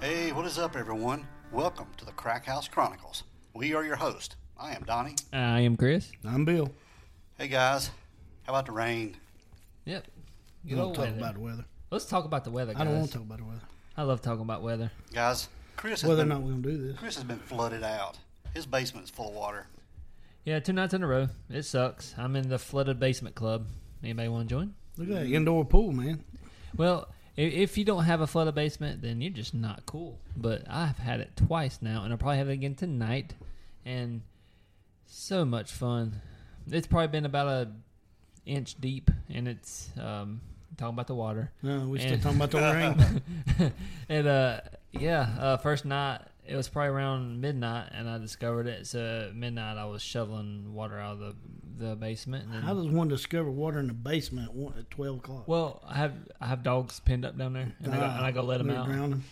Hey, what is up, everyone? Welcome to the Crack House Chronicles. We are your host. I am Donnie. I am Chris. I'm Bill. Hey, guys. How about the rain? Yep. You don't talk weather. about the weather. Let's talk about the weather, guys. I don't want to talk about the weather. I love talking about weather. Guys, Chris has, Whether or not we're gonna do this. Chris has been flooded out. His basement is full of water. Yeah, two nights in a row. It sucks. I'm in the flooded basement club. Anybody want to join? Look at that indoor pool, man. Well, if you don't have a flooded basement, then you're just not cool. But I've had it twice now, and I'll probably have it again tonight. And so much fun. It's probably been about a inch deep, and it's um, talking about the water. No, we still And- talking about the rain. and uh, yeah, uh, first night it was probably around midnight, and I discovered it. So at midnight, I was shoveling water out of the the basement. And then, How does one discover water in the basement at twelve o'clock? well, I have I have dogs pinned up down there, and, I, go, Ah, and I go let them out. drowning.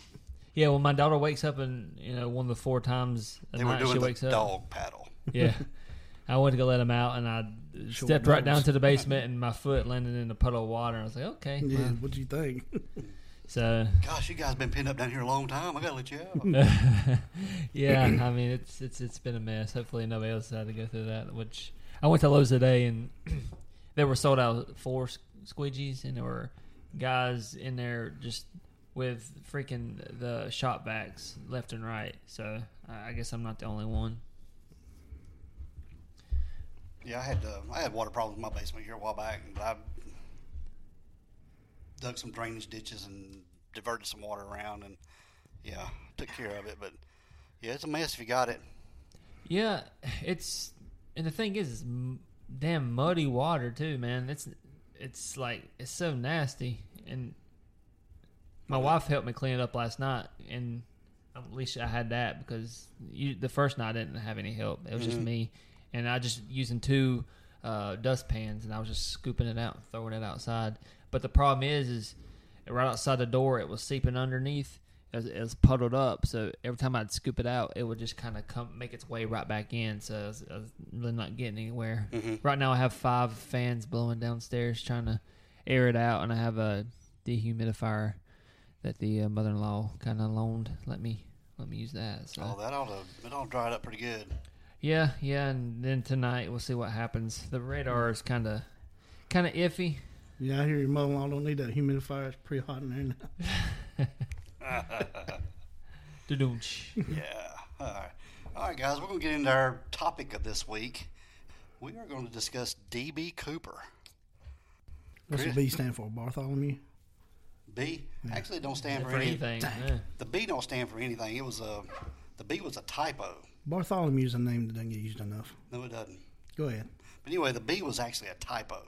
Yeah, when my daughter wakes up, and you know one of the four times a They were night doing she the wakes up. dog paddle. Yeah. I went to go let him out, and I Short stepped right down to the basement, and my foot landed in a puddle of water. I was like, okay. Yeah, well. what you think? So Gosh, you guys been pinned up down here a long time. I gotta let you out. yeah, I mean it's it's it's been a mess. Hopefully nobody else had to go through that. Which I went to Lowe's today and they were sold out four s- squeegees and there were guys in there just with freaking the shop vacs left and right. So I I guess I'm not the only one. Yeah, I had uh, I had water problems in my basement here a while back, but I dug some drainage ditches and diverted some water around, and yeah, took care of it. But yeah, it's a mess if you got it. Yeah, it's and the thing is, it's m- damn muddy water too, man. It's it's like it's so nasty. And my wife helped me clean it up last night, and at least I had that because you, the first night I didn't have any help. It was just me, and I just using two uh, dust pans, and I was just scooping it out, and throwing it outside. But the problem is, is right outside the door, it was seeping underneath. It was, it was puddled up, so every time I'd scoop it out, it would just kind of come make its way right back in. So I was, I was really not getting anywhere. Right now, I have five fans blowing downstairs trying to air it out, and I have a dehumidifier that the uh, mother-in-law kind of loaned. Let me let me use that. So Oh, that ought to it all dried up pretty good. Yeah, yeah, and then tonight we'll see what happens. The radar is kind of kind of iffy. yeah, I hear your mother-in-law don't need that humidifier. It's pretty hot in there now. Da-doom-tsh. Yeah. All right. All right, guys, we're going to get into our topic of this week. We are going to discuss DB Cooper. What's the B stand for? Bartholomew. B actually don't stand for, For any- anything, yeah. The B don't stand for anything. It was a the B was a typo. Bartholomew's a name that doesn't get used enough. No, it doesn't. Go ahead. But anyway, the B was actually a typo.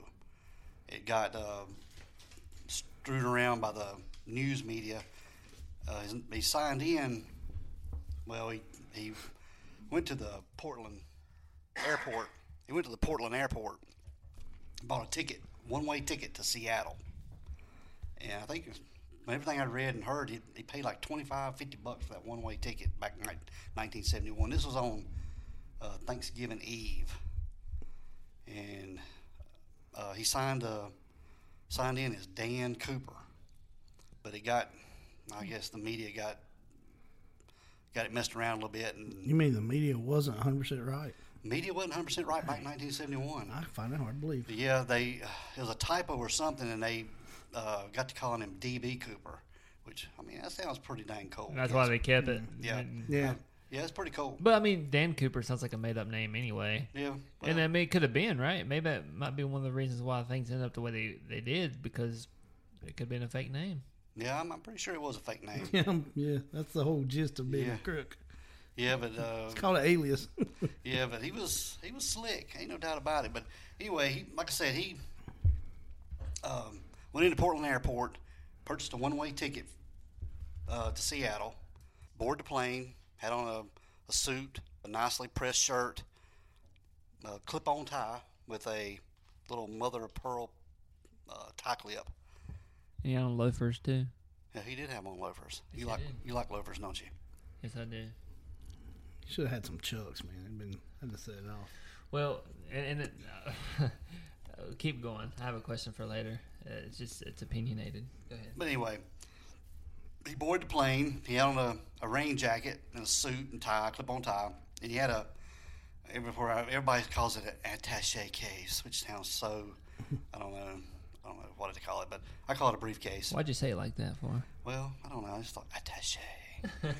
It got uh, strewed around by the news media. Uh, he signed in. Well, he he went to the Portland airport. He went to the Portland airport, bought a ticket, one way ticket to Seattle. And I think everything I read and heard, he, he paid like 25, 50 bucks for that one way ticket back in 1971. This was on uh, Thanksgiving Eve and uh, he signed uh, signed in as Dan Cooper, but it got, I guess the media got got it messed around a little bit, and You mean the media wasn't 100 percent right? media wasn't 100 percent right back in 1971. I find it hard to believe. Yeah, they it was a typo or something, and they uh, got to calling him DB Cooper, which I mean that sounds pretty dang cool. That's why they kept it. Yeah. And- Yeah. Yeah, it's pretty cool. But I mean, Dan Cooper sounds like a made-up name anyway. Yeah, and well, I mean, it could have been right. Maybe that might be one of the reasons why things ended up the way they, they did because it could have been a fake name. yeah, I'm, I'm pretty sure it was a fake name. Yeah, um, yeah, that's the whole gist of being Yeah. a crook. Yeah, but uh, It's called an alias. yeah, but he was he was slick. Ain't no doubt about it. But anyway, he, like I said, he um, went into Portland Airport, purchased a one way ticket uh, to Seattle, boarded the plane, had on a, a suit, a nicely pressed shirt, a clip on tie with a little mother of pearl uh, tie clip. And he on loafers too. Yeah, he did have on loafers. Yes, You he like did. you like loafers, don't you? Yes, I do. Should have had some chucks, man. It'd been had to set it off. Well, and, and it, uh, keep going. I have a question for later. Uh, it's just it's opinionated. Go ahead. But anyway, he boarded the plane. He had on a, a rain jacket and a suit and tie, clip on tie, and he had a. Before everybody calls it an attaché case, which sounds so. I don't know. I don't know what to call it, but I call it a briefcase. Why'd you say it like that for? Well, I don't know. I just thought attaché.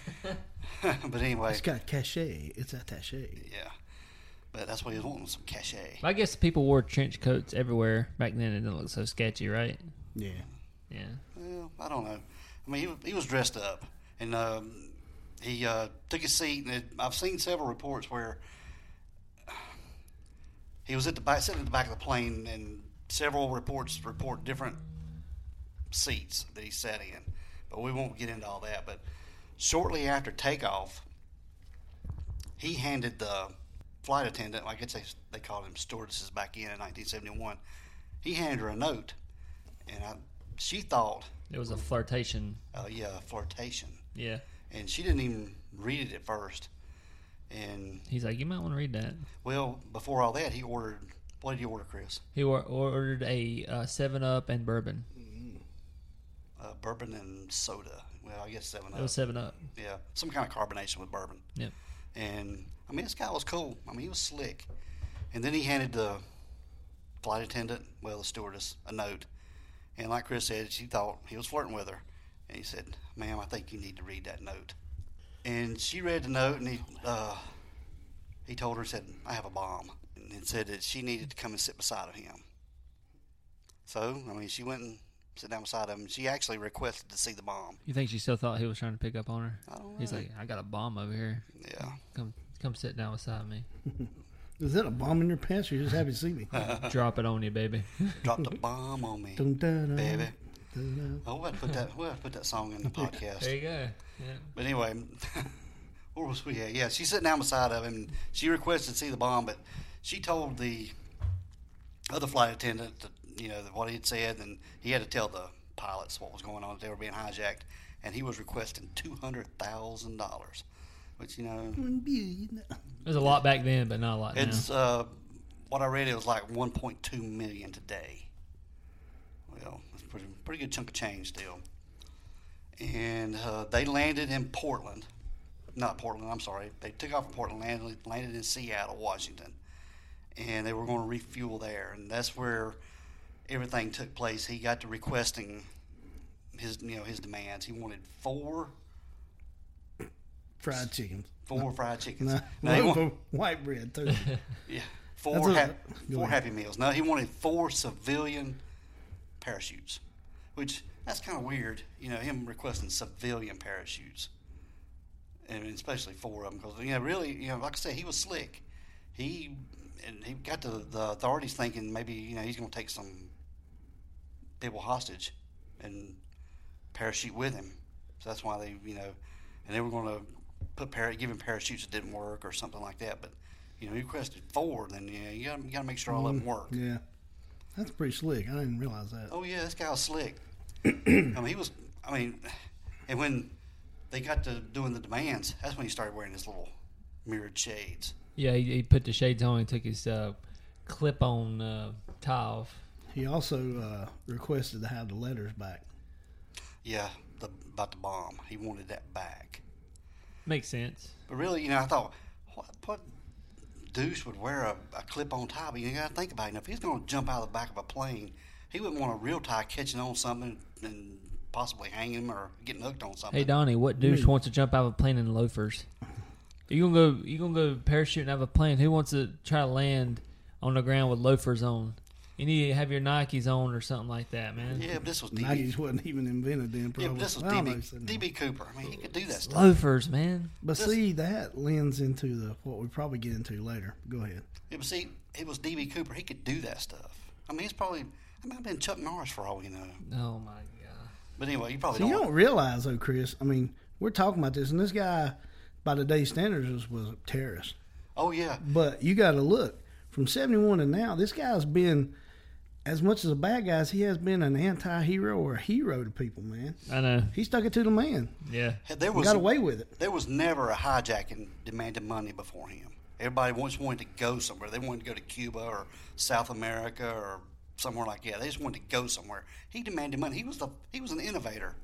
but anyway, It's got cachet. It's attaché. yeah. But that's what he was wanting some cachet. I guess people wore trench coats everywhere back then. It didn't look so sketchy, right? Yeah. Yeah. Well, I don't know. I mean, he, was- he was dressed up, and um, he uh, took his seat. And it, I've seen several reports where he was at the back, sitting at the back of the plane, and several reports report different seats that he sat in. But we won't get into all that. But shortly after takeoff, he handed the flight attendant, I guess they, they called him stewardesses back in in 1971. He handed her a note, and I, she thought It was a flirtation. uh, yeah, flirtation. Yeah. And she didn't even read it at first. And He's like, you might want to read that. well, before all that, he ordered. What did he order, Chris? He or- ordered a uh, Seven Up and bourbon. Uh, bourbon and soda. Well, I guess seven It was up. Seven Up. Yeah, some kind of carbonation with bourbon. Yep. And I mean, this guy was cool. I mean, he was slick. And then he handed the flight attendant, well, the stewardess, a note. And like Chris said, she thought he was flirting with her. And he said, "Ma'am, I think you need to read that note." And she read the note, and he uh, he told her, said, "I have a bomb," and said that she needed to come and sit beside of him. So, I mean, she went and sat down beside him. She actually requested to see the bomb. You think she still thought he was trying to pick up on her? I don't know. He's like, I got a bomb over here. yeah. Come, come sit down beside me. Is that a bomb in your pants? Or you just happy to see me? Drop it on you, baby. Drop the bomb on me, Dun, dun, dun, baby. dun, dun. Oh, we'll have to put that. We'll have to put that song in the podcast. there you go. Yeah. But anyway, where was we at? Yeah, she's sitting down beside of him. She requested to see the bomb, but she told the other flight attendant that you know what he had said, and he had to tell the pilots what was going on. They were being hijacked, and he was requesting two hundred thousand dollars, which you know There's a lot back then, but not a lot it's now. uh, what I read. It was like one point two million today. Well, it's a pretty pretty good chunk of change still. And uh, they landed in Portland, not Portland. I'm sorry. They took off from Portland, landed, landed in Seattle, Washington, and they were going to refuel there. And that's where everything took place. He got to requesting his you know his demands. He wanted four Fried chicken. four fried chickens. No, No, he one white bread too. Yeah, four That's a- four ahead. Happy Meals. No, he wanted four civilian parachutes, which that's kind of weird. You know, him requesting civilian parachutes, and especially four of them because you know, really, you know, like I said, he was slick. He and he got the, the authorities thinking maybe you know he's going to take some people hostage and parachute with him. So that's why they, you know, and they were going to put para- give him parachutes that didn't work or something like that. But you know, you requested four. Then you you got you got to make sure all of them work. yeah, that's pretty slick. I didn't realize that. Oh yeah, this guy was slick. I mean, he was. I mean, and when they got to doing the demands, that's when he started wearing his little mirrored shades. yeah, he, he put the shades on and took his uh, clip-on uh, tie off. He also uh, requested to have the letters back. Yeah, the, about the bomb. He wanted that back. Makes sense. But really, you know, I thought, what, what douche would wear a, a clip-on tie? But you got to think about it. Now, if he's going to jump out of the back of a plane, he wouldn't want a real tie catching on something and possibly hanging him or getting hooked on something. Hey Donnie, what douche Me. wants to jump out of a plane in loafers? You gonna go? You gonna go parachuting out of a plane? Who wants to try to land on the ground with loafers on? You need to have your Nikes on or something like that, man. Yeah, but this was DB. Nikes wasn't even invented then. Probably. Yeah, but this was Well, know, DB, DB Cooper. I mean, he could do that stuff. Loafers, man. But This- see, that lends into the what we probably get into later. Go ahead. Yeah, but see, it was DB Cooper. He could do that stuff. I mean, he's probably. I might have been Chuck Norris for all we know. Oh my god. But anyway, you probably So you don't. don't realize though, Chris. I mean, we're talking about this, and this guy, by today's standards, was, was a terrorist. oh yeah, But you got to look from '71 to now. This guy's been, as much as a bad guy, as he has been an anti-hero or a hero to people. Man, I know. he stuck it to the man. Yeah. there and was got away with it. there was never a hijacking demanded money before him. Everybody once wanted to go somewhere. They wanted to go to Cuba or South America or somewhere like that. They just wanted to go somewhere. He demanded money. He was the he was an innovator.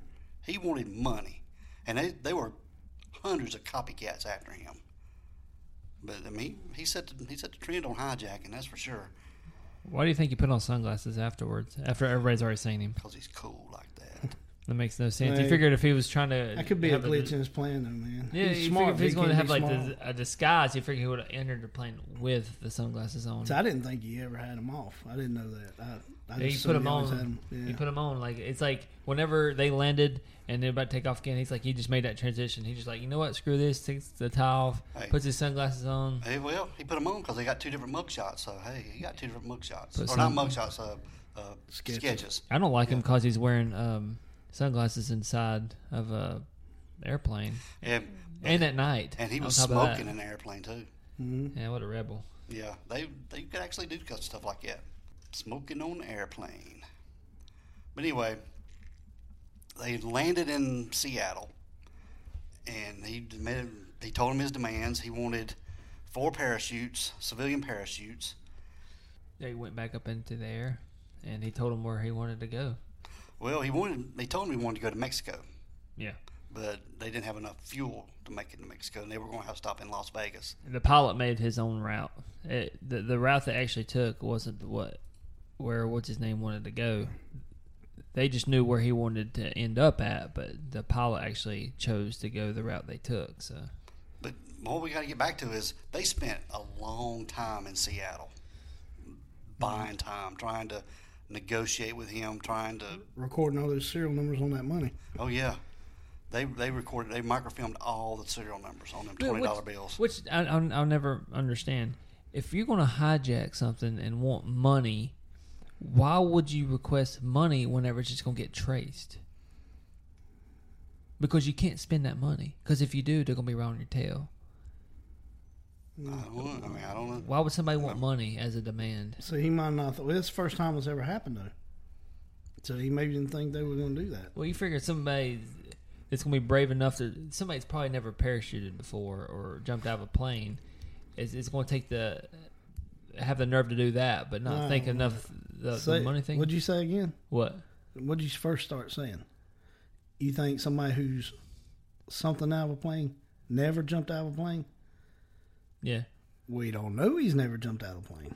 He wanted money, and they they were hundreds of copycats after him. But I mean, he set the, he set the trend on hijacking. That's for sure. Why do you think he put on sunglasses afterwards? After everybody's already seen him, Because he's cool like that. that makes no sense. Hey. You figured if he was trying to, That could be a have glitch in his plan, though, man. Yeah, he's you smart. figure if he's but going to have like the, a disguise, he figured he would have entered the plane with the sunglasses on. So I didn't think he ever had them off. I didn't know that. I, I Yeah, just you put assumed him he on. had 'em. Yeah. You put him on. Like it's like whenever they landed and they're about to take off again, he's like he just made that transition. He just like you know what, screw this, takes the tie off, Hey. puts his sunglasses on. Hey, well, he put them on because they got two different mug shots. So hey, he got two different mug shots, or some- not mug shots, uh, uh, Sketches. sketches. I don't like him because he's wearing um, sunglasses inside of a airplane And and at night. and he was top of that. smoking in the airplane too. Mm-hmm. Yeah, what a rebel. Yeah, they they could actually do stuff like that, smoking on airplane. But anyway, they landed in Seattle, and he made, he told him his demands. He wanted four parachutes, civilian parachutes. They went back up into the air, and he told him where he wanted to go. Well, he wanted. They told him he wanted to go to Mexico, Yeah. but they didn't have enough fuel to make it to Mexico, and they were going to have to stop in Las Vegas. The pilot made his own route. It, the the route they actually took wasn't what where what's his name wanted to go. They just knew where he wanted to end up at, but the pilot actually chose to go the route they took. So But what we got to get back to is they spent a long time in Seattle, buying mm-hmm. time, trying to negotiate with him, trying to. Recording all those serial numbers on that money. Oh yeah, they they recorded, they microfilmed all the serial numbers on them twenty dollar bills. Which I, I'll, I'll never understand. If you're going to hijack something and want money, why would you request money whenever it's just going to get traced? Because you can't spend that money. Because if you do, they're going to be around your tail. I don't. I mean, I don't know. Why would somebody want money as a demand? So he might not. Well, this is the first time it's ever happened though. So he maybe didn't think they were going to do that. Well, you figure somebody that's going to be brave enough to. Somebody's probably never parachuted before or jumped out of a plane. Is it's going to take the have the nerve to do that, but not No, think no. enough the, the money thing. What'd you say again? what? What'd you first start saying? You think somebody who's something out of a plane never jumped out of a plane? Yeah. We don't know he's never jumped out of a plane.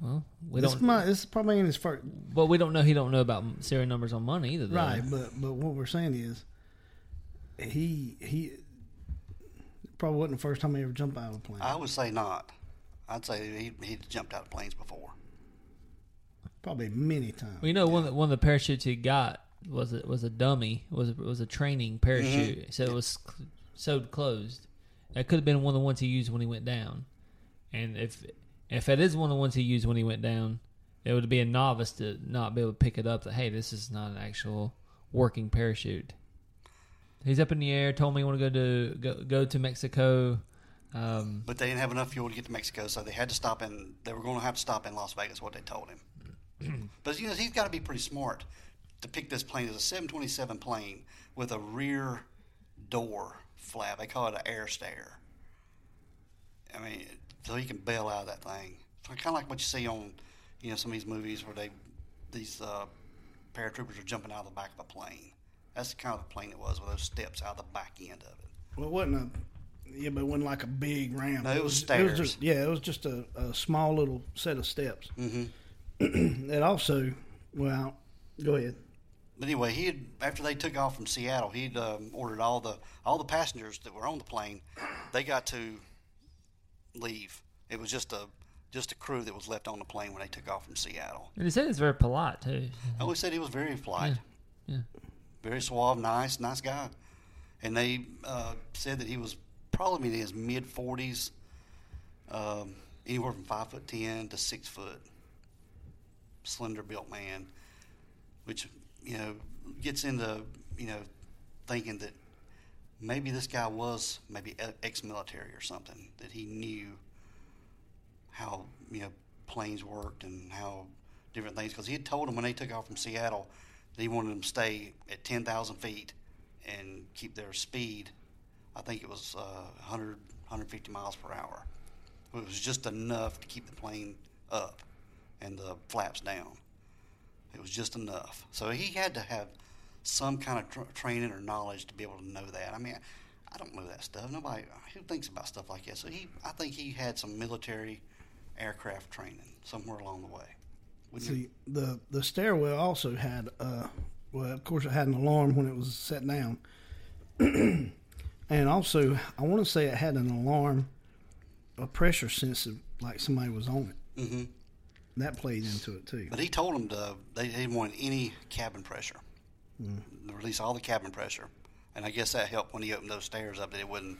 Well, we this don't. Might, this is probably in his first. but we don't know. He don't know about serial numbers on money either. Though. Right, but but what we're saying is, he he probably wasn't the first time he ever jumped out of a plane. I would say not. I'd say he he jumped out of planes before. Probably many times. Well, you know, one of the, one of the parachutes he got was a, was a dummy. was was a training parachute, so it was cl- sewed closed. That could have been one of the ones he used when he went down. And if if that is one of the ones he used when he went down, it would be a novice to not be able to pick it up. That hey, this is not an actual working parachute. He's up in the air. Told me he want to go to go, go to Mexico. Um, But they didn't have enough fuel to get to Mexico, so they had to stop in. They were going to have to stop in Las Vegas. What they told him. but you know, he's got to be pretty smart to pick this plane as a 727 plane with a rear door flap. They call it an air stair. I mean, so he can bail out of that thing. Kind of like what you see on, you know, some of these movies where they, these uh, paratroopers are jumping out of the back of a plane. That's the kind of plane it was with those steps out the back end of it. Well, it wasn't a. Yeah, but it wasn't like a big ramp. No, it was It stairs. was just, yeah, it was just a, a small little set of steps. Mm-hmm. It also, well, go ahead. But anyway, he had after they took off from Seattle, he'd um, ordered all the all the passengers that were on the plane. They got to leave. It was just a just a crew that was left on the plane when they took off from Seattle. And he said it's very polite too. I always said he was very polite, Yeah. very suave, nice, nice guy. And they uh, said that he was probably in his mid forties, um, anywhere from five foot ten to six foot, slender built man, which you know gets into you know thinking that maybe this guy was maybe ex military or something that he knew how you know planes worked and how different things because he had told them when they took off from Seattle that he wanted them to stay at 10,000 feet and keep their speed. I think it was uh, 100, 150 miles per hour. It was just enough to keep the plane up and the flaps down. It was just enough. So he had to have some kind of tr- training or knowledge to be able to know that. I mean, I don't know that stuff. Nobody who thinks about stuff like that. So he, I think he had some military aircraft training somewhere along the way. Wouldn't? See, the the stairwell also had, uh, well, of course, it had an alarm when it was set down, and also I want to say it had an alarm, a pressure sensitive, like somebody was on it. Mm-hmm. That played into it too. But he told them to they didn't want any cabin pressure. Mm. Release all the cabin pressure, and I guess that helped when he opened those stairs up that it wouldn't,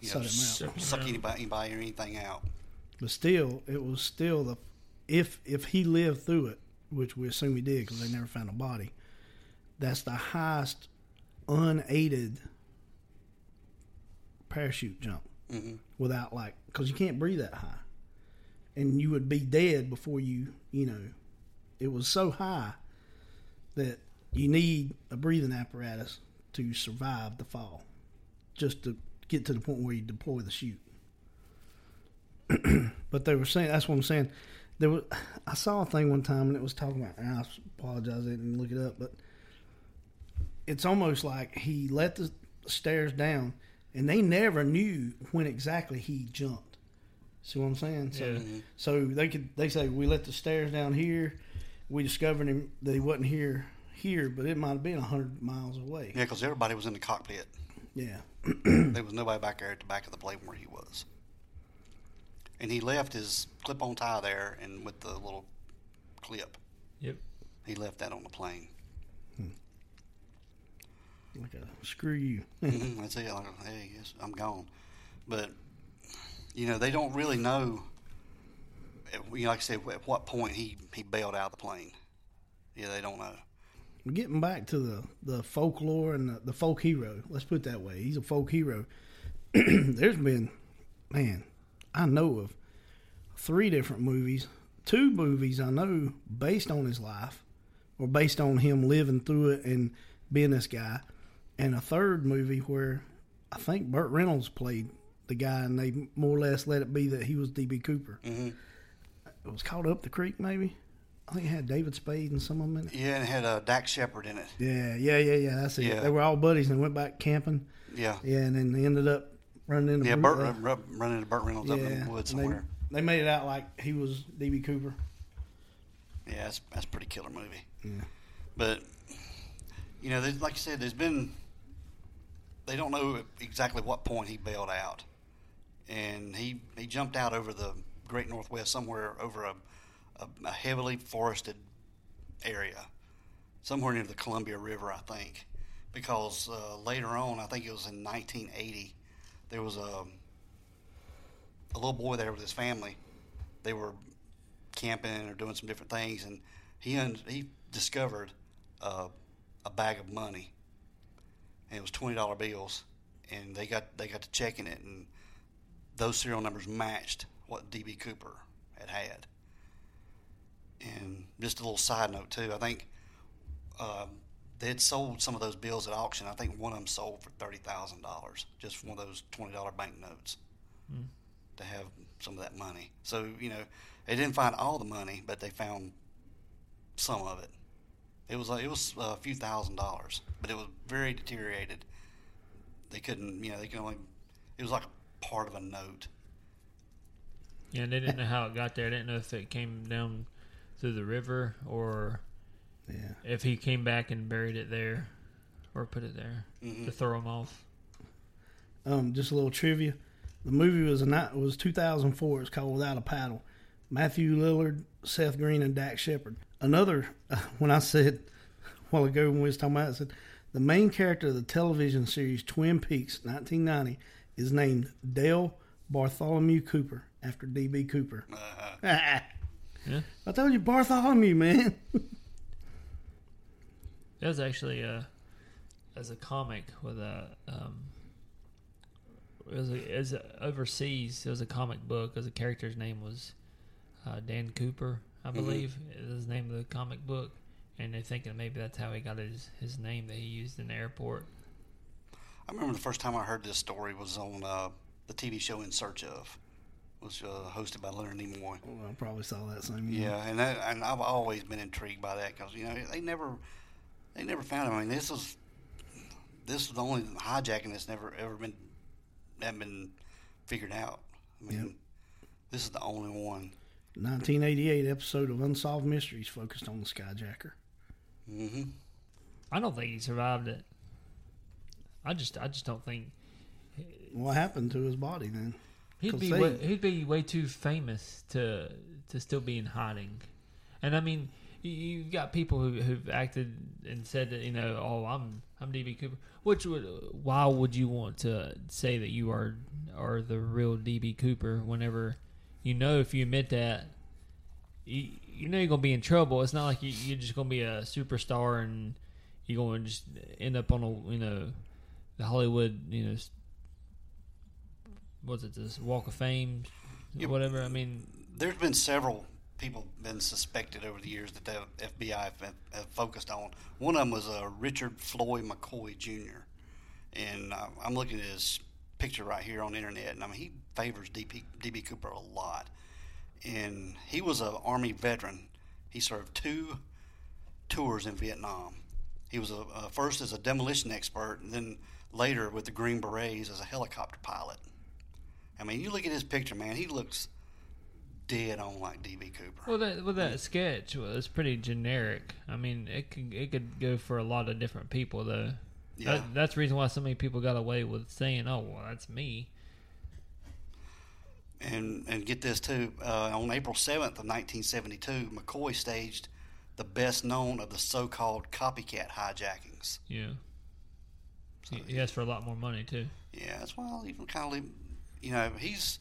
you know, Suck 'em out. s- suck anybody, anybody or anything out. But still, it was still the if if he lived through it, which we assume he did because they never found a body. That's the highest unaided parachute jump hmm without like because you can't breathe that high, and you would be dead before you you know. It was so high that you need a breathing apparatus to survive the fall, just to get to the point where you deploy the chute. but they were saying that's what I'm saying. There was I saw a thing one time and it was talking about. I apologize, I didn't look it up, but it's almost like he let the stairs down, and they never knew when exactly he jumped. See what I'm saying? So, Yeah. so they could they say we let the stairs down here. We discovered him that he wasn't here here, but it might have been hundred miles away. Yeah, because everybody was in the cockpit. Yeah. there was nobody back there at the back of the plane where he was. And he left his clip-on tie there, and with the little clip, Yep. he left that on the plane. Like a screw you. Mhm, That's it. Like, hey, yes, I'm gone. But you know, they don't really know. You know, like I said, at what point he he bailed out of the plane. Yeah, they don't know. Getting back to the, the folklore and the, the folk hero, let's put it that way. He's a folk hero. There's been, man, I know of three different movies, two movies I know based on his life or based on him living through it and being this guy, and a third movie where I think Burt Reynolds played the guy and they more or less let it be that he was D.B. Cooper. hmm It was called Up the Creek, maybe. I think it had David Spade and some of them in it. Yeah, and it had uh, Dax Shepard in it. Yeah, yeah, yeah, yeah. That's it. Yeah. They were all buddies and went back camping. Yeah, Yeah, and then they ended up running into yeah. Burt, uh, run, running into Burt Reynolds up in the woods and they- somewhere. They, made it out like he was DB Cooper. Yeah, that's that's a pretty killer movie. Yeah. But you know, like I said, there's been they don't know exactly what point he bailed out, and he he jumped out over the Great Northwest somewhere over a a, a heavily forested area, somewhere near the Columbia River, I think, because uh, later on, I think it was in 1980, there was a a little boy there with his family. They were camping or doing some different things, and he un- he discovered uh, a bag of money, and it was twenty dollar bills, and they got they got to checking it, and those serial numbers matched what DB Cooper had had. And just a little side note too, I think um, they had sold some of those bills at auction. I think one of them sold for thirty thousand dollars, just one of those twenty dollar banknotes to have some of that money. So you know, they didn't find all the money, but they found some of it. It was like it was a few thousand dollars, but it was very deteriorated. They couldn't, you know, they could only. It was like part of a note. Yeah, and they didn't know how it got there. They didn't know if it came down through the river or Yeah. if he came back and buried it there or put it there Mhm. to throw him off. Um, just a little trivia. The movie was a night was 2004. It's called Without a Paddle. Matthew Lillard, Seth Green, and Dax Shepard. Another, when I said a while ago when we was talking about it, I said the main character of the television series Twin Peaks, 1990, is named Dale Bartholomew Cooper after D.B. Cooper. Uh, Yeah. I told you Bartholomew, man. That was actually a as a comic with a um, it was a, as a, overseas. It was a comic book. As the character's name was uh, Dan Cooper, I believe, is his name of the comic book. And they're thinking maybe that's how he got his his name that he used in the airport. I remember the first time I heard this story was on uh, the TV show In Search of, it was uh, hosted by Leonard Nimoy. Well, I probably saw that same year. Yeah, and that, and I've always been intrigued by that because you know they never they never found him. I mean, this was this is the only hijacking that's never ever been haven't been figured out. I mean, Yep. this is the only one. 1988 episode of Unsolved Mysteries focused on the Skyjacker. Mm-hmm. I don't think he survived it. I just I just don't think What happened to his body then? He'd be they- way, he'd be way too famous to to still be in hiding, and I mean you, you've got people who who've acted and said that you know oh I'm I'm DB Cooper. Which would why would you want to say that you are are the real DB Cooper whenever you know if you admit that you, you know you're gonna be in trouble. It's not like you, you're just gonna be a superstar and you're gonna just end up on a you know the Hollywood you know what's it this Walk of Fame, Yeah. whatever. I mean, There's been several people been suspected over the years that the FBI have, have focused on. One of them was uh, Richard Floyd McCoy Jr. And uh, I'm looking at his picture right here on the internet, and I mean he favors DP, DB Cooper a lot. And he was an Army veteran. He served two tours in Vietnam. He was a, uh, first as a demolition expert, and then later with the Green Berets as a helicopter pilot. I mean, you look at his picture, man. He looks dead on like DB Cooper. well that well that sketch was pretty generic. I mean, it could it could go for a lot of different people though. Yeah. That, that's the reason why so many people got away with saying, "Oh, well, that's me." And and get this too. Uh, on April seventh of nineteen seventy two, McCoy staged the best known of the so-called copycat hijackings. Yeah. He, he asked for a lot more money too. Yeah, that's why I'll even kind of, you know, he's.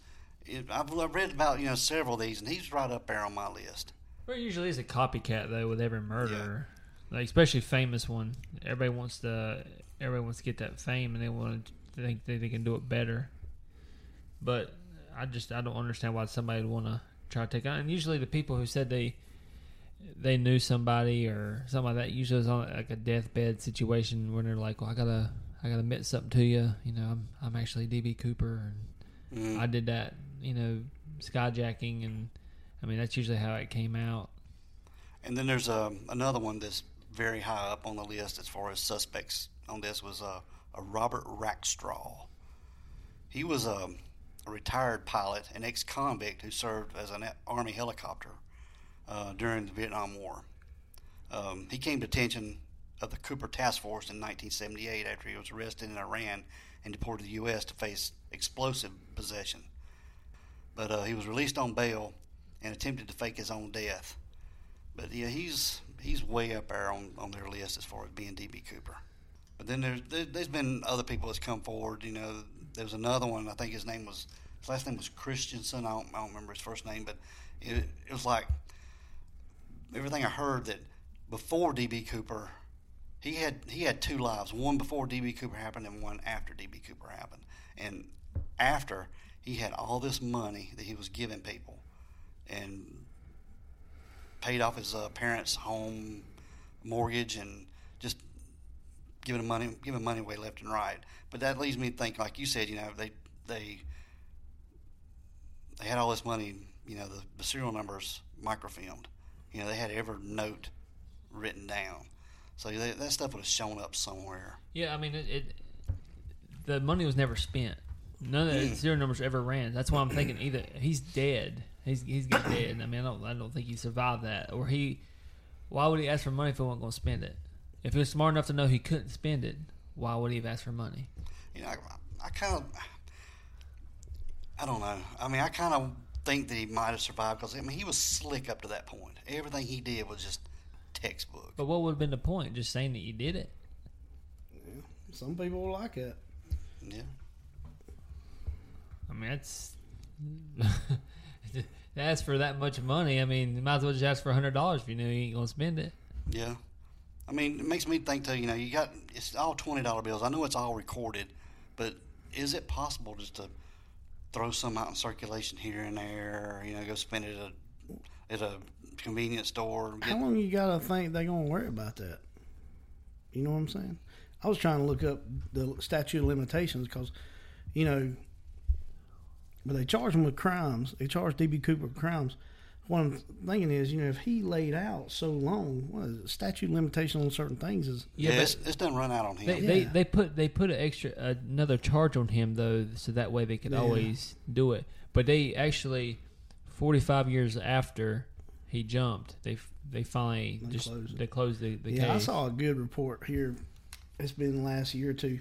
I've read about you know several of these, and he's right up there on my list. There usually is a copycat though with every murderer, like especially famous one. Everybody wants to everybody wants to get that fame, and they want to think that they can do it better. But I just I don't understand why somebody would want to try to take on. And usually the people who said they they knew somebody or something like that usually it's on like a deathbed situation when they're like, well, I gotta I gotta admit something to you. You know, I'm I'm actually DB Cooper, and Mm. I did that. You know, skyjacking, and I mean that's usually how it came out. And then there's um, another one that's very high up on the list as far as suspects on this was uh, a Robert Rackstraw. He was a, a retired pilot, an ex-convict who served as an Army helicopter uh, during the Vietnam War. Um, he came to attention of the Cooper Task Force in 1978 after he was arrested in Iran and deported to the U.S. to face explosive possession. But uh, he was released on bail and attempted to fake his own death. But yeah, he's he's way up there on, on their list as far as being DB Cooper. But then there's there, there's been other people that's come forward. You know, there was another one. I think his name was his last name was Christensen. I don't, I don't remember his first name, but it, it was like everything I heard that before DB Cooper, he had he had two lives. One before DB Cooper happened, and one after DB Cooper happened. And after he had all this money that he was giving people, and paid off his uh, parents' home mortgage and just giving money giving money away left and right. But that leads me to think, like you said, you know, they they they had all this money, you know, the, the serial numbers microfilmed. You know, they had every note written down, so they, that stuff would have shown up somewhere. Yeah, I mean it. it the money was never spent. None of the serial mm. numbers ever ran. That's why I'm thinking either he's dead. He's he's dead. I mean, I don't I don't think he survived that. Or he, why would he ask for money if he wasn't going to spend it? If he was smart enough to know he couldn't spend it, why would he have asked for money? You know, I, I kind of, I don't know. I mean, I kind of think that he might have survived because I mean he was slick up to that point. Everything he did was just textbook. But what would have been the point? Just saying that you did it. Yeah. Some people will like it. Yeah. I mean, that's that's for that much money. I mean, you might as well just ask for hundred dollars if you knew you ain't gonna spend it. Yeah. I mean, it makes me think too. You know, you got it's all twenty dollar bills. I know it's all recorded, but is it possible just to throw some out in circulation here and there? Or, you know, go spend it at a at a convenience store. How long you gotta think they gonna worry about that? You know what I'm saying? I was trying to look up the statute of limitations because, you know, but they charge him with crimes. They charge DB Cooper with crimes. What I'm thinking is, you know, if he laid out so long, what is it? Statute of limitation on certain things is yeah, Yeah, but- it's, it's done run out on him. They, they they put they put an extra another charge on him though, so that way they could Yeah. always do it. But they actually, forty five years after he jumped, they they finally They just closed they closed the, the yeah, I saw a good report here. It's been the last year or two,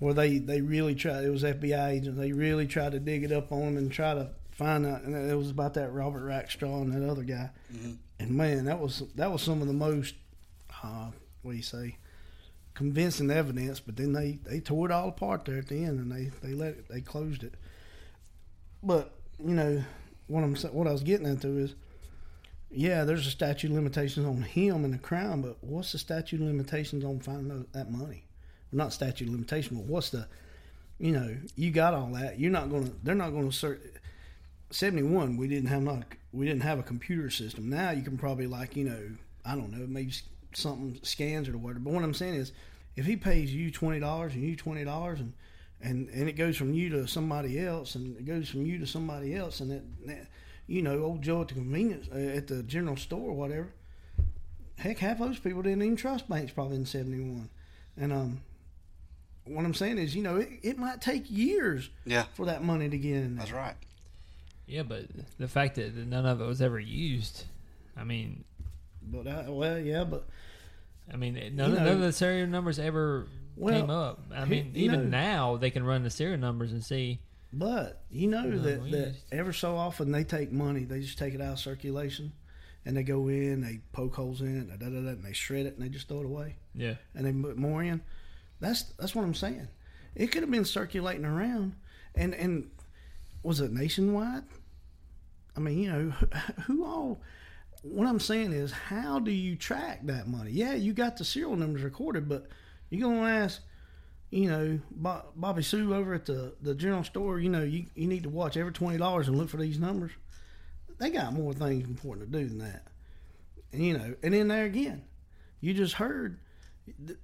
where they they really tried. It was FBI agents. They really tried to dig it up on him and try to find out. And it was about that Robert Rackstraw and that other guy. Mhm. And man, that was that was some of the most uh, what do you say convincing evidence. But then they they tore it all apart there at the end, and they they let it, they closed it. But you know what I'm what I was getting into is yeah, there's a statute limitations on him and the crime, but what's the statute limitations on finding that money? Not statute limitation, but what's the, you know, you got all that. You're not to. They're not to search. Seventy one, we didn't have not we didn't have a computer system. Now you can probably like you know I don't know maybe something scans or whatever. But what I'm saying is, if he pays you twenty dollars and you twenty dollars and and and it goes from you to somebody else and it goes from you to somebody else and that, that you know old Joe at the convenience uh, at the general store or whatever. Heck, half those people didn't even trust banks probably in '71, and um, what I'm saying is, you know, it, it might take years Yeah, for that money to get in there. that's right. yeah, but the fact that none of it was ever used, I mean, But I, well, yeah, but I mean, none, You know- none of the serial numbers ever Well, came up. I mean, even know- now they can run the serial numbers and see. but you know No, that that ever so often they take money, they just take it out of circulation, and they go in, they poke holes in it, da, da, da, da, and they shred it and they just throw it away, Yeah, and they put more in. That's that's what I'm saying. It could have been circulating around, and and was it nationwide? I mean, you know, who all. What I'm saying is, how do you track that money? Yeah, you got the serial numbers recorded, but you're gonna ask, you know, Bo- Bobby Sue over at the, the general store. You know, you you need to watch every twenty dollars and look for these numbers. They got more things important to do than that. And you know, and then there again, you just heard.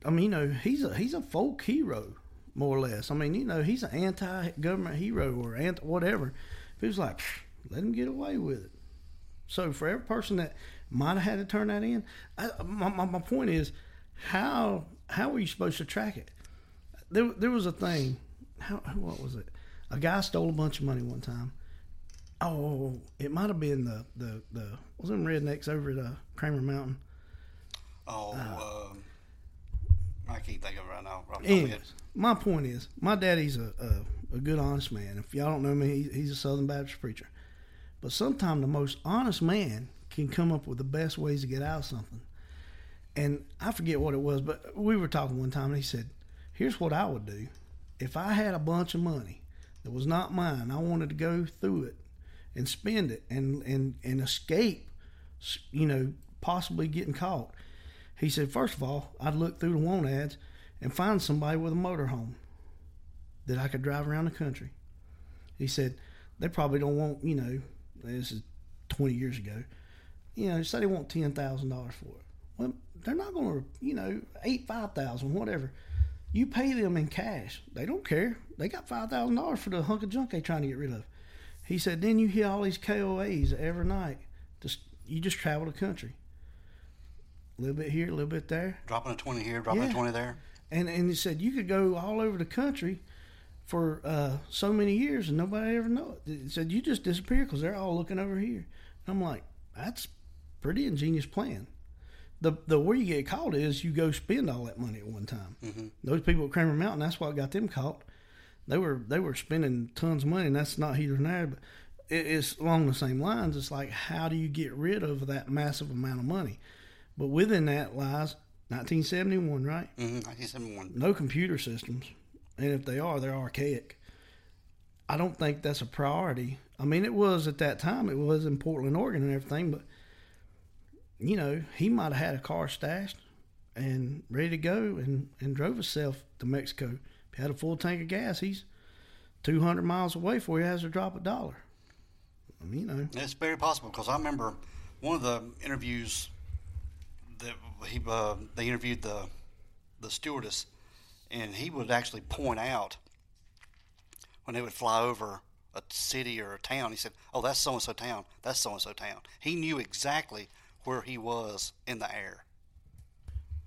I mean, you know, he's a he's a folk hero, more or less. I mean, you know, he's an anti-government hero or anti whatever. Who's like, let him get away with it. So for every person that might have had to turn that in, I, my, my, my point is, how how were you supposed to track it? There there was a thing. How what was it? A guy stole a bunch of money one time. Oh, it might have been the the the was them rednecks over at uh, Kramer Mountain. Oh, Uh, um, I can't think of it right now. Off the top of my. Anyways, my point is, my daddy's a, a, a good, honest man. If y'all don't know me, he, he's a Southern Baptist preacher. But sometimes the most honest man can come up with the best ways to get out of something. And I forget what it was, but we were talking one time, and he said, "Here's what I would do: if I had a bunch of money that was not mine, I wanted to go through it and spend it and and and escape, you know, possibly getting caught." He said, first of all, I'd look through the want ads and find somebody with a motorhome that I could drive around the country. He said, they probably don't want, you know, this is 20 years ago, you know, say they want $10,000 for it. Well, they're not going to, you know, eight, 5000 whatever. You pay them in cash. They don't care. They got $5,000 for the hunk of junk they trying to get rid of. He said, then you hear all these KOAs every night. Just You just travel the country. A little bit here, a little bit there. Dropping a 20 here, dropping Yeah. a 20 there. And and he said you could go all over the country for uh, so many years and nobody ever know it. He said you just disappear because they're all looking over here. And I'm like, that's pretty ingenious plan. The the where you get caught is you go spend all that money at one time. Mhm. Those people at Kramer Mountain, that's what got them caught. They were they were spending tons of money, and that's not here nor there. But it, it's along the same lines. It's like how do you get rid of that massive amount of money? But within that lies 1971, right? Mm-hmm. 1971. No computer systems, and if they are, they're archaic. I don't think that's a priority. I mean, it was at that time. It was in Portland, Oregon, and everything. But you know, he might have had a car stashed and ready to go, and and drove himself to Mexico. If he had a full tank of gas, he's 200 miles away before he has to drop a dollar. I mean, you know, It's very possible because I remember one of the interviews that he uh, they interviewed the the stewardess, and he would actually point out when they would fly over a city or a town. He said, "Oh, that's so and so town. That's so and so town." He knew exactly where he was in the air.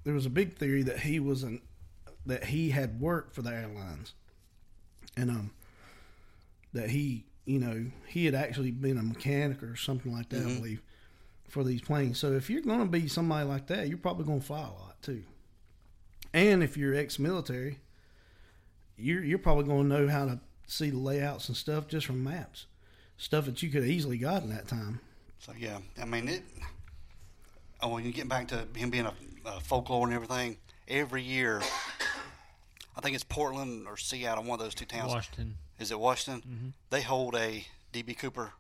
there was a big theory that he was an that he had worked for the airlines, and um, that he, you know, he had actually been a mechanic or something like that, I believe, for these planes. So if you're going to be somebody like that, you're probably going to fly a lot too. And if you're ex-military, you're you're probably going to know how to see the layouts and stuff just from maps, stuff that you could have easily gotten that time. So yeah, I mean it. Oh, when you get back to him being a, a folklore and everything, every year, I think it's Portland or Seattle, one of those two towns. Washington. Is it Washington? Mm-hmm. They hold a DB Cooper.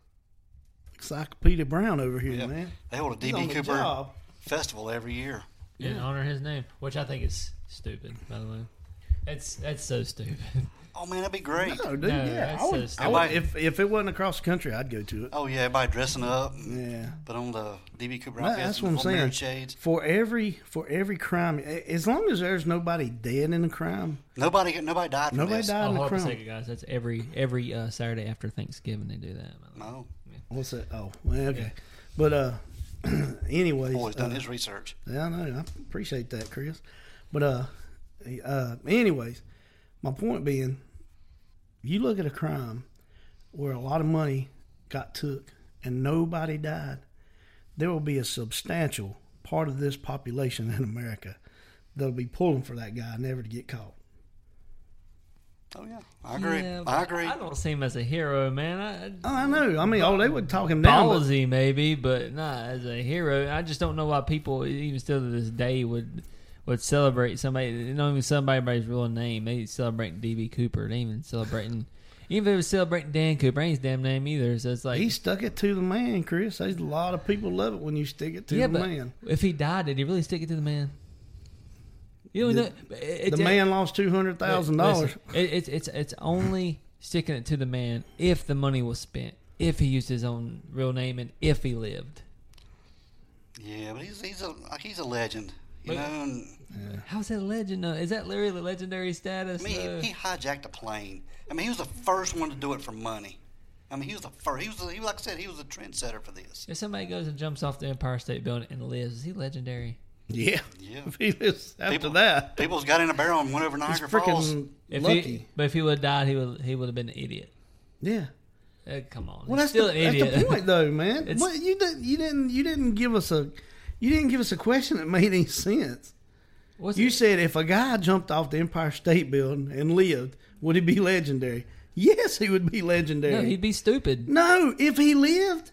Encyclopedia Brown over here, Yeah, man. they hold a DB Cooper job. festival every year. in honor of his name, which I think is stupid. By the way, that's that's so stupid. Oh man, that'd be great. No, dude, No, yeah. that's I would, so I would, stupid. if if it wasn't across the country, I'd go to it. Oh yeah, everybody dressing up. and Yeah. Put on the DB Cooper That- outfits. that's what I'm full saying. Shades. For every for every crime, a- as long as there's nobody dead in the crime, Nobody, nobody died. From nobody this. died Oh, in the hold up a crime. second, guys. That's every every uh, Saturday after Thanksgiving they do that. No, What's that? Oh, well, okay. But uh, anyways, boy's done uh, his research. Yeah, I know. I appreciate that, Chris. But uh, uh, anyways, my point being, you look at a crime where a lot of money got took and nobody died, there will be a substantial part of this population in America that'll be pulling for that guy never to get caught. Oh yeah, I agree. Yeah, I agree. I don't see him as a hero, man. I, Oh, I know. I mean, oh, they would talk him down. but- maybe, but not as a hero. I just don't know why people, even still to this day, would would celebrate somebody. They don't even somebody's real name. They celebrate DB Cooper. They even celebrating. Even if it was celebrating Dan Cooper, ain't his damn name either. So it's like, He stuck it to the man, Chris. There's a lot of people love it when you stick it to yeah, the but man. if he died, did he really stick it to the man? You know, The- it, The man lost two hundred thousand dollars. It, it's it's it's only sticking it to the man if the money was spent, if he used his own real name, and if he lived. Yeah, but he's he's a he's a legend. You But- know, and, How's that a legend? Uh, is that Larry the legendary status? I mean, uh, he, he hijacked a plane. I mean, he was the first one to do it for money. I mean, he was the first. He was, the, he, like I said, he was the trendsetter for this. if somebody goes and jumps off the Empire State Building and lives, is he legendary? Yeah. Yeah. If he lives after People- that, People's got in a barrel and went over he's Niagara Falls. If lucky. he, but if he would have died, he would he would have been an idiot. yeah. Uh, come on, Well, he's that's still the, an idiot. that's the point, though, man. What you didn't you didn't you didn't give us a you didn't give us a question that made any sense. What's You it- said if a guy jumped off the Empire State Building and lived, would he be legendary? Yes, he would be legendary. no, he'd be stupid. No, if he lived,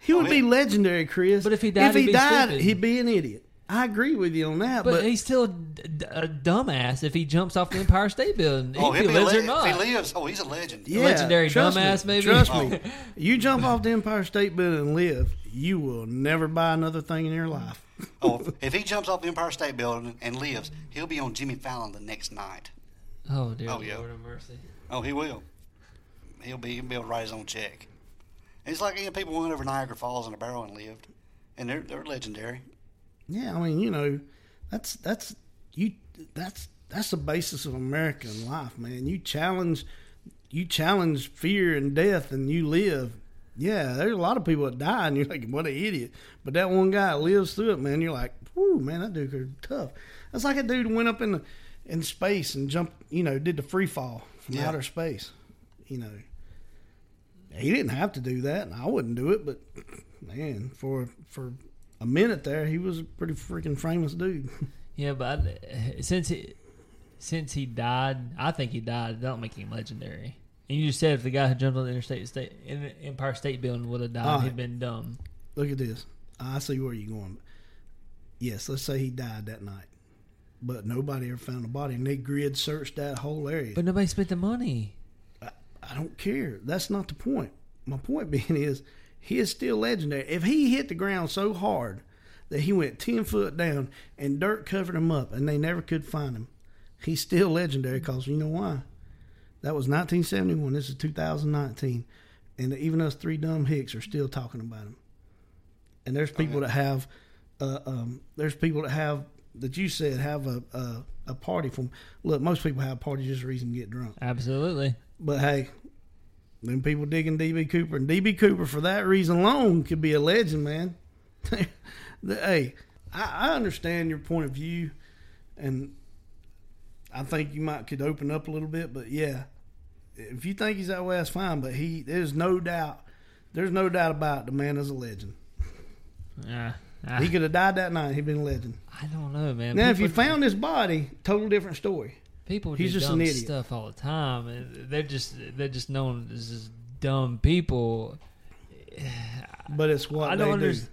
he oh, would Oh, be legendary, Chris. But if he died, if he he'd died, stupid. he'd be an idiot. I agree with you on that. But, But, he's still a, d- a dumbass if he jumps off the Empire State Building. Oh, if he'll he be lives le- or not. If he lives, oh, he's a legend. yeah, legendary trust dumbass, me, maybe? Trust Oh. me. You jump off the Empire State Building and live, you will never buy another thing in your life. Oh, if he jumps off the Empire State Building and lives, he'll be on Jimmy Fallon the next night. Oh dear Oh, yeah. Lord of mercy. Oh, he will. He'll be he'll be able to write his own check. And it's like you know, people went over Niagara Falls in a barrel and lived, and they're they're legendary. Yeah, I mean, you know, that's that's you that's that's the basis of American life, man. You challenge you challenge fear and death and you live. Yeah, there's a lot of people that die and you're like, what an idiot. But that one guy lives through it, man. You're like, whoo, man, that dude is tough. That's like a dude went up in the, in space and jumped, you know, did the free fall from Yeah. outer space. You know, he didn't have to do that, and I wouldn't do it. But man, for for a minute there, he was a pretty freaking famous dude. Yeah, but I, since he since he died, I think he died. That don't make him legendary. And you just said if the guy who jumped on the Interstate State in the Empire State Building would have died, All he'd been dumb. Look at this. I see where you're going. Yes, let's say he died that night, but nobody ever found a body, and they grid searched that whole area. But nobody spent the money. I don't care. That's not the point. My point being is he is still legendary. If he hit the ground so hard that he went ten foot down and dirt covered him up and they never could find him, he's still legendary because you know why? That was 1971. This is 2019, and even us three dumb hicks are still talking about him. And there's people that have, uh, um, there's people that have that you said have a a, a party from. Look, most people have parties just a reason to get drunk. Absolutely. But hey, them people digging DB Cooper and DB Cooper for that reason alone could be a legend, man. The- hey, I, I understand your point of view, and I think you might could open up a little bit. But yeah, if you think he's that way, that's fine. But he, there's no doubt, there's no doubt about it, the man is a legend. Yeah. I, He could have died that night. He'd been a legend. I don't know, man. Now, if you found his body, total different story. People he's do just dumb an idiot. stuff all the time, and they're just they're just known as just dumb people. But it's what I they don't do. understand.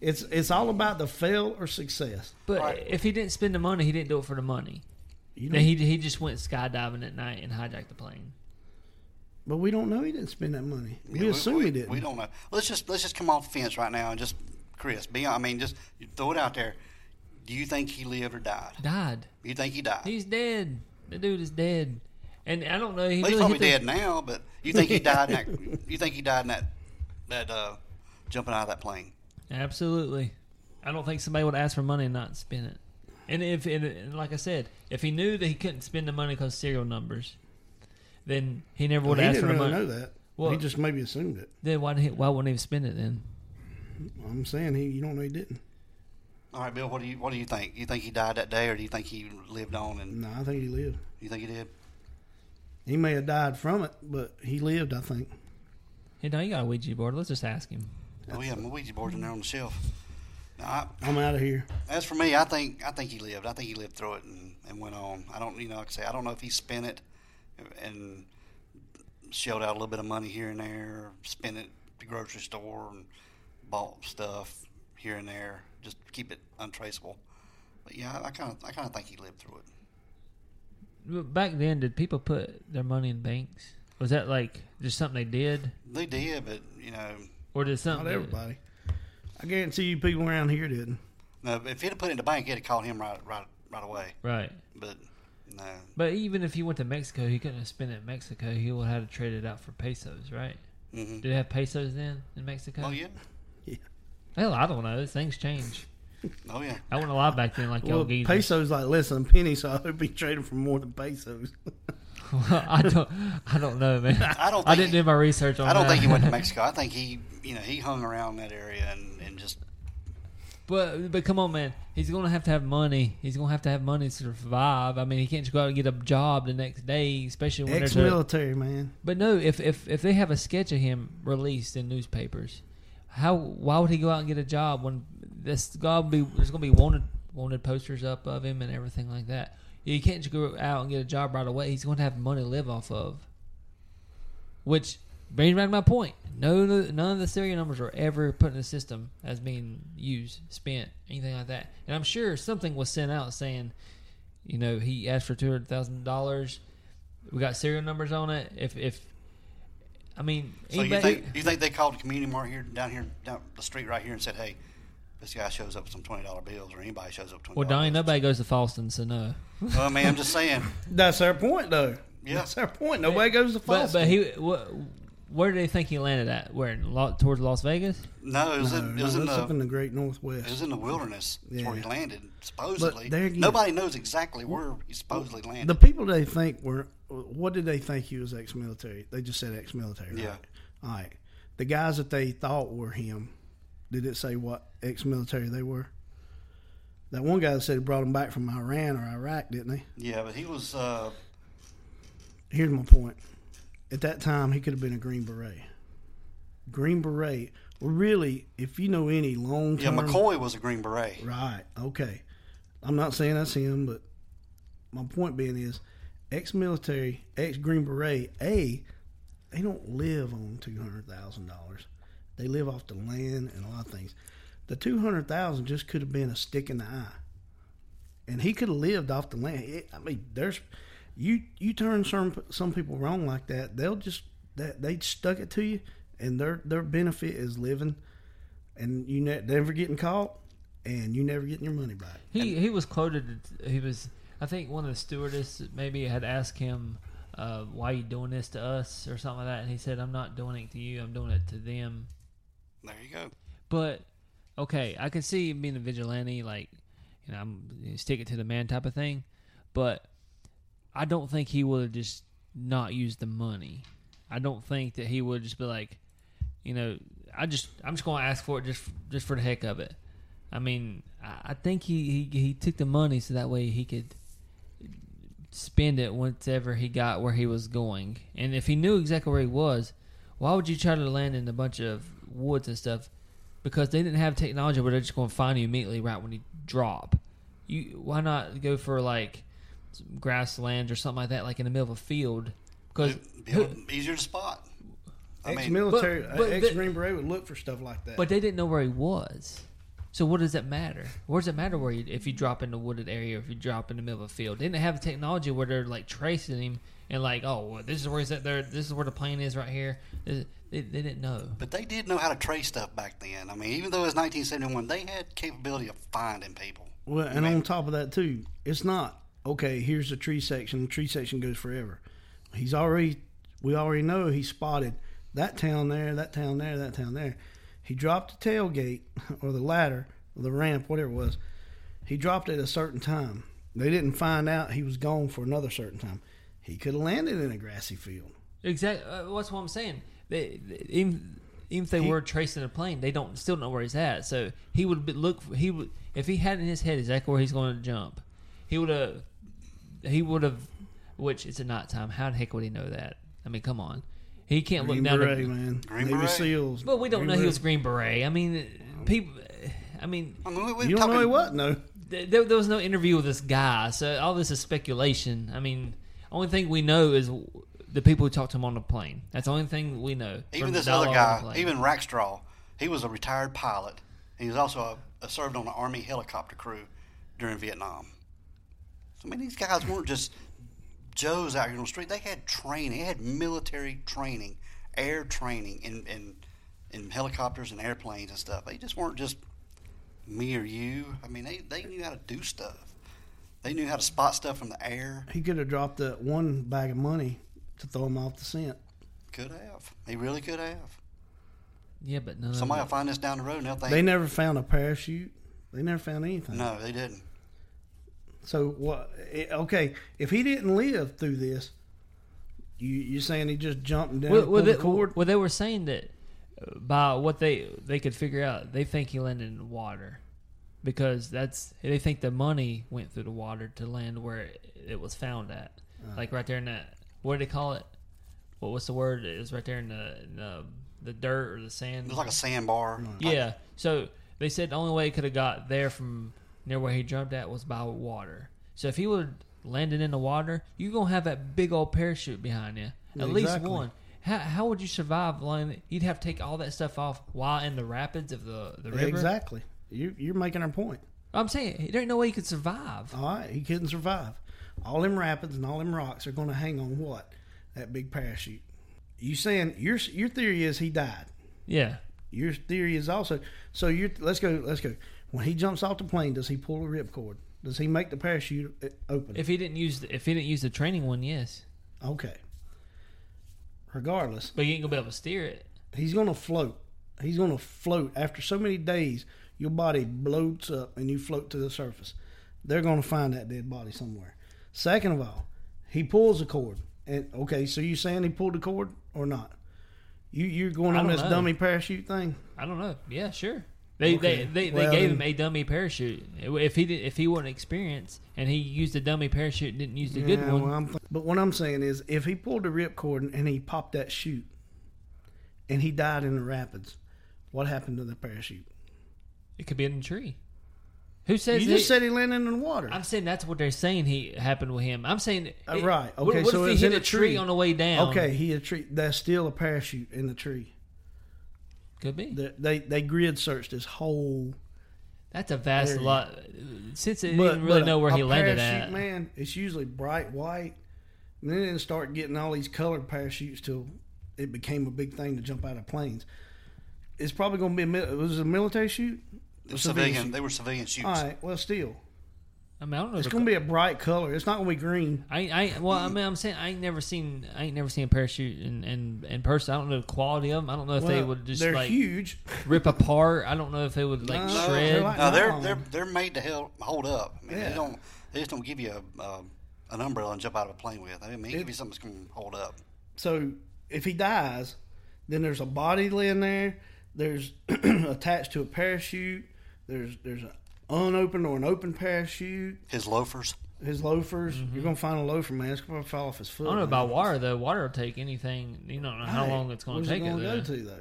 It's it's all about the fail or success. But Right. if he didn't spend the money, he didn't do it for the money. You Then don't, he he just went skydiving at night and hijacked the plane. but we don't know he didn't spend that money. We Yeah, assume we, he didn't. We don't know. Let's just let's just come off the fence right now and just Chris, be I mean just throw it out there. Do you think he lived or died? Died. You think he died? He's dead. The dude is dead. And I don't know. He Well, he's really probably hit the- dead now, but you think he died in that? You think he died in that that uh, jumping out of that plane? Absolutely. I don't think somebody would ask for money and not spend it. And if, and, and like I said, if he knew that he couldn't spend the money because serial numbers, then he never would he ask for didn't the really money. know that. Well- he just maybe assumed it. Then why did he, why wouldn't he spend it then? I'm saying he, you don't know he didn't. All right, Bill. What do you what do you think? You think he died that day, or do you think he lived on? And No, I think he lived. you think he did? He may have died from it, but he lived. I think. Hey, now you got a Ouija board. Let's just ask him. Oh yeah, my Ouija board's in there on the shelf. Now, I, I'm out of here. As for me, I think I think he lived. I think he lived through it and, and went on. I don't, you know, like I say, I don't know if he spent it and shelled out a little bit of money here and there, or spent it at the grocery store and bought stuff here and there, just keep it untraceable. But yeah, I kind of, I kind of think he lived through it. Back then, did people put their money in banks? Was that like just something they did, They did, but you know, or did something? Not everybody. I guarantee you, people around here didn't. no, if he'd have put it in the bank, it'd have caught him right, right, right away. Right. But no, But even if he went to Mexico, he couldn't have spent it in Mexico. He would have had to trade it out for pesos, right? hmm Did they have pesos then in Mexico? oh yeah, Hell, I don't know. Things change. oh yeah. I wasn't alive back then, like Well, y'all geezers. pesos like less than a penny, so I hope he traded for more than pesos. I don't. I don't know, man. I don't. Think I didn't do my research on. I don't that. think he went to Mexico. I think he, you know, he hung around that area and, and just But but come on, man. He's gonna have to have money. He's gonna have to have money to survive. I mean, he can't just go out and get a job the next day, especially when there's a, Ex-military man. But no, if if if they have a sketch of him released in newspapers, how why would he go out and get a job when this God be there's gonna be wanted wanted posters up of him and everything like that. You can't just go out and get a job right away. He's to have money to live off of. Which brings back my point. No, none of the serial numbers were ever put in the system as being used, spent, anything like that. And I'm sure something was sent out saying, you know, he asked for two hundred thousand dollars. We got serial numbers on it. If if I mean, So you anybody- think you think they called the community mart here down here down the street right here and said, "Hey, this guy shows up with some twenty dollar bills, or anybody shows up with twenty." well, Donnie, nobody goes to Falston, so no. Well, man, I'm just saying. That's our point, though. Yeah. That's our point. Nobody goes to Falston. but he wh- where do they think he landed at? Where towards Las Vegas? No, it was no, in, it no, in that's up in the great Great it Northwest. was in the wilderness. That's where he landed. Supposedly, there again- nobody knows exactly where he supposedly landed. The people they think were, what did they think he was ex-military? They just said ex-military. Yeah. Right? All right. The guys that they thought were him, did it say what ex-military they were? That one guy that said he brought him back from Iran or Iraq, didn't he? yeah, but he was. Uh, Here's my point. At that time, he could have been a Green Beret. Green Beret. Well, really, if you know any long term. yeah, McCoy was a Green Beret. Right. Okay. I'm not saying that's him, but my point being is, ex-military, ex-Green Beret. A, they don't live on two hundred thousand dollars. They live off the land and a lot of things. The two hundred thousand just could have been a stick in the eye, and he could have lived off the land. It, I mean, there's you you turn some some people wrong like that, they'll just that they stuck it to you, and their their benefit is living, and you ne- never getting caught, and you never getting your money back. He he was quoted. He was. I think one of the stewardess maybe had asked him, uh, "Why you doing this to us?" or something like that, and he said, "I'm not doing it to you. I'm doing it to them." There you go. But okay, I can see him being a vigilante, like you know, I'm stick it to the man type of thing. But I don't think he would have just not used the money. I don't think that he would just be like, you know, I just I'm just going to ask for it just just for the heck of it. I mean, I I think he, he he took the money so that way he could spend it whenever he got where he was going. And if he knew exactly where he was, why would you try to land in a bunch of woods and stuff? Because they didn't have technology where they're just going to find you immediately right when you drop. You why not go for like some grasslands or something like that, like in the middle of a field? Because It'd be a little easier to spot. I mean, Ex-military, but- but uh, ex the- Green Beret would look for stuff like that. But they didn't know where he was. So what does that matter? What does it matter where you, if you drop in the wooded area or if you drop in the middle of a field? They didn't have the technology where they're like tracing him and like, oh, well, this is where he's at there. This is where the plane is right here. They, they, they didn't know. but they did know how to trace stuff back then. I mean, even though it was 1971, they had capability of finding people. Well, and on top of that too, it's not okay. Here's the tree section. The tree section goes forever. He's already. We already know he spotted that town there, that town there, that town there. He dropped the tailgate or the ladder or the ramp, whatever it was. He dropped it at a certain time. They didn't find out he was gone for another certain time. He could have landed in a grassy field. Exactly. Uh, what's what I'm saying. They, they- even even if they He- were tracing a plane, they don't still know where he's at. So he would be, look. He would if he had in his head exactly where he's going to jump. He would have. He would have. Which it's a nighttime. How the heck would he know that? I mean, come on. He can't Green look down. Beret, the, man. Green Navy Beret. SEAls. But we don't Green know he Beret. was Green Beret. I mean, um, people. I mean, I mean, we, we You don't know he what? No. th- there, there was no interview with this guy, so all this is speculation. I mean, only thing we know is the people who talked to him on the plane. That's the only thing we know. Even from this the other dialogue on the guy, plane. even Rackstraw, he was a retired pilot. He was also a, a served on an Army helicopter crew during Vietnam. So, I mean, these guys weren't just Joes out here on the street. They had training. They had military training, air training in, in, in helicopters and airplanes and stuff. They just weren't just me or you. I mean, they, they knew how to do stuff. They knew how to spot stuff from the air. He could have dropped that one bag of money to throw him off the scent. Could have. He really could have. yeah, but no, Somebody will find this down the road and they'll They never found a parachute. They never found anything. no, they didn't. So what? eh, Okay, if he didn't live through this, you you saying he just jumped down well, well, they, the cord? well, they were saying that uh, by what they they could figure out, they think he landed in water because that's they think the money went through the water to land where it, it was found at, Uh. like right there in that. What do they call it? What was the word? It was right there in the in the, the dirt or the sand. It was like a sandbar. Yeah. So they said the only way he could have got there from near where he jumped at was by water. So if he would landed in the water, you're gonna have that big old parachute behind you. At least one. How, how would you survive? landing- You'd have to take all that stuff off while in the rapids of the, the river. Exactly. You you're making our point. I'm saying there ain't no way you could survive. All right, he couldn't survive. All them rapids and all them rocks are going to hang on what? That big parachute. You saying your your theory is he died. Yeah. Your theory is also so. You let's go. Let's go. When he jumps off the plane, does he pull a ripcord? Does he make the parachute uh, open? If he didn't use the, if he didn't use the training one, yes. okay. Regardless, But you ain't gonna be able to steer it. he's going to float. He's going to float. After so many days, your body bloats up and you float to the surface. They're going to find that dead body somewhere. Second of all, he pulls the cord. And okay, so you saying he pulled the cord or not? You you're going on this know. dummy parachute thing? I don't know. Yeah, sure. They Okay. they, they, they gave him a dummy parachute. If he did, if he wasn't experienced and he used a dummy parachute and didn't use the good one, well, th- but what I'm saying is, if he pulled the ripcord and he popped that chute, and he died in the rapids, what happened to the parachute? it could be in a tree. Who says You he- just said he landed in the water. I'm saying that's what they're saying he happened with him. I'm saying Uh, it- right. what- Okay. What, so if he hit a a tree on the way down? Okay, he a tree. That's still a parachute in the tree. Could be. They they, they grid searched this whole. That's a vast Area. lot. Since they But, didn't really but know where a he landed parachute, at. Man, it's usually bright white. And then they start getting all these colored parachutes till it became a big thing to jump out of planes. It's probably going to be a mil- was it a military chute? They were A civilian. chute? They were civilian chutes. All right. Well, still, I mean, I don't know. it's going to be a bright color. It's not going to be green. I, I, well, I mean, I'm saying I ain't never seen, I ain't never seen a parachute in, in, in person. I don't know the quality of them. I don't know if they would just they're like huge. rip apart. I don't know if they would like No, No, shred. they're like- no, they're they're they're made to help hold up. I mean, Yeah. they don't. They just don't give you a, uh, an umbrella and jump out of a plane with. I mean, they give you something that's going to hold up. So if he dies, then there's a body laying there. There's attached to a parachute. There's there's an unopened or an open parachute. His loafers. His loafers. Mm-hmm. You're gonna find a loafer, man. It's gonna fall off his foot. I don't know man. about water though. Water will take anything. You don't know how Right. long it's gonna take it it. gonna there. go to though?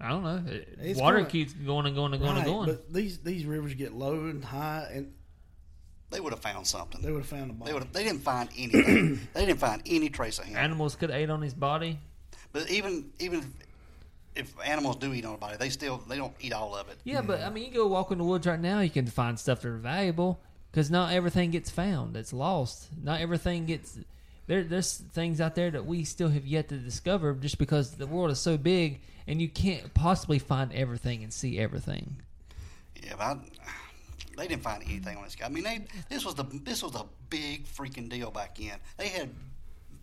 I don't know. It- water gonna- keeps going and going and going Right, and going. But these these rivers get low and high, and They would have found something. they would have found a body. They would. They didn't find anything. they didn't find any trace of him. Animals could have ate on his body. But even even if animals do eat on a body, they still they don't eat all of it. Yeah, but I mean, you go walk in the woods right now, you can find stuff that are valuable because not everything gets found. It's lost. Not everything gets. There, there's things out there that we still have yet to discover, just because the world is so big and you can't possibly find everything and see everything. Yeah, but I, they didn't find anything on this guy. I mean, they this was the this was a big freaking deal back in. They had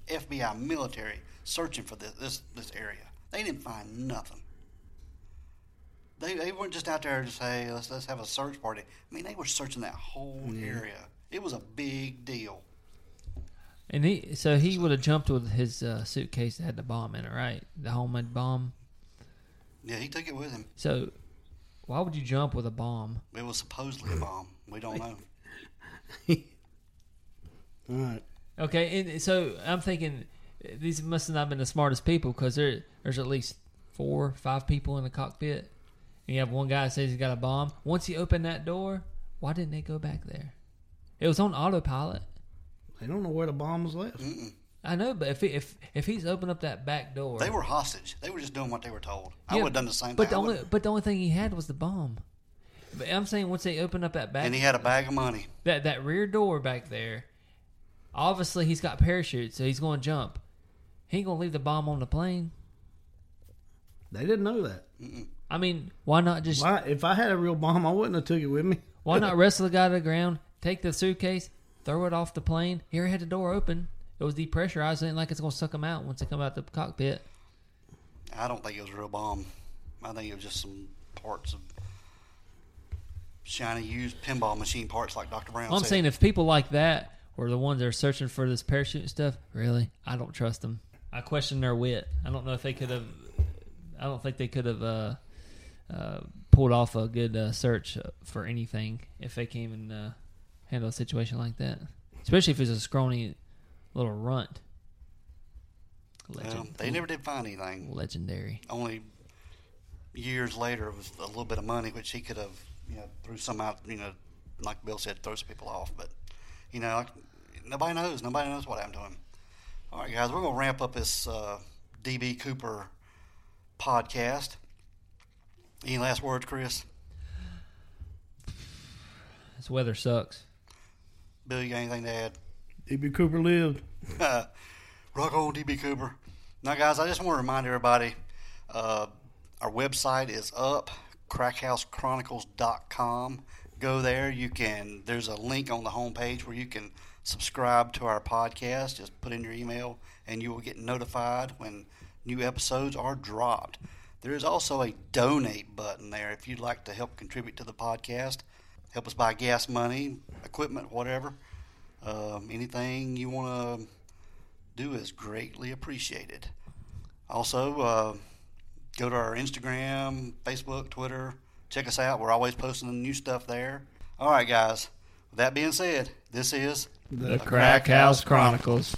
FBI military searching for this this this area. They didn't find nothing. They they weren't just out there to say let's let's have a search party. I mean, they were searching that whole area. It was a big deal. And he, so he would have jumped with his uh, suitcase that had the bomb in it, right? The homemade bomb. Yeah, he took it with him. So, why would you jump with a bomb? It was supposedly a bomb. We don't know. All right. Okay, and so I'm thinking these must have not been the smartest people because there there's at least four, five people in the cockpit, and you have one guy that says he's got a bomb. Once he opened that door, why didn't they go back there? It was on autopilot. They don't know where the bomb was left. I know, but if he, if if he's opened up that back door, They were hostage. They were just doing what they were told. I would have done the same But thing. the only but the only thing he had was the bomb. But I'm saying once they opened up that back and he had a bag of money. that that rear door back there, obviously he's got parachutes, so he's going to jump. He ain't going to leave the bomb on the plane. They didn't know that. I mean, why not just Why, if I had a real bomb, I wouldn't have took it with me. why not wrestle the guy to the ground, take the suitcase, throw it off the plane? Here he had the door open. It was depressurized. It ain't like it's going to suck him out once they come out the cockpit. I don't think it was a real bomb. I think it was just some parts of shiny used pinball machine parts, like Dr. Brown Well, I'm said. saying if people like that were the ones that are searching for this parachute and stuff, really, I don't trust them. I question their wit. I don't know if they could have. I don't think they could have uh, uh, pulled off a good uh, search for anything if they came and uh, handle a situation like that. Especially if it's a scrawny little runt. Legend, they never did find anything. legendary. Only years later, it was a little bit of money, which he could have, you know, threw some out, you know, like Bill said, throw some people off. But, you know, nobody knows. Nobody knows what happened to him. All right, guys, we're going to ramp up this uh, DB Cooper podcast. Any last words, Chris? This weather sucks. Bill, you got anything to add? DB Cooper lived. Rock on, DB Cooper. Now, guys, I just want to remind everybody uh, our website is up, crackhousechronicles.com. Go there. You can. There's a link on the homepage where you can subscribe to our podcast. Just put in your email, and you will get notified when new episodes are dropped. There is also a donate button there if you'd like to help contribute to the podcast. Help us buy gas money, equipment, whatever. Um, anything you want to do is greatly appreciated. Also, uh, go to our Instagram, Facebook, Twitter. Check us out. We're always posting new stuff there. All right, guys. With that being said, this is The Crack House Chronicles.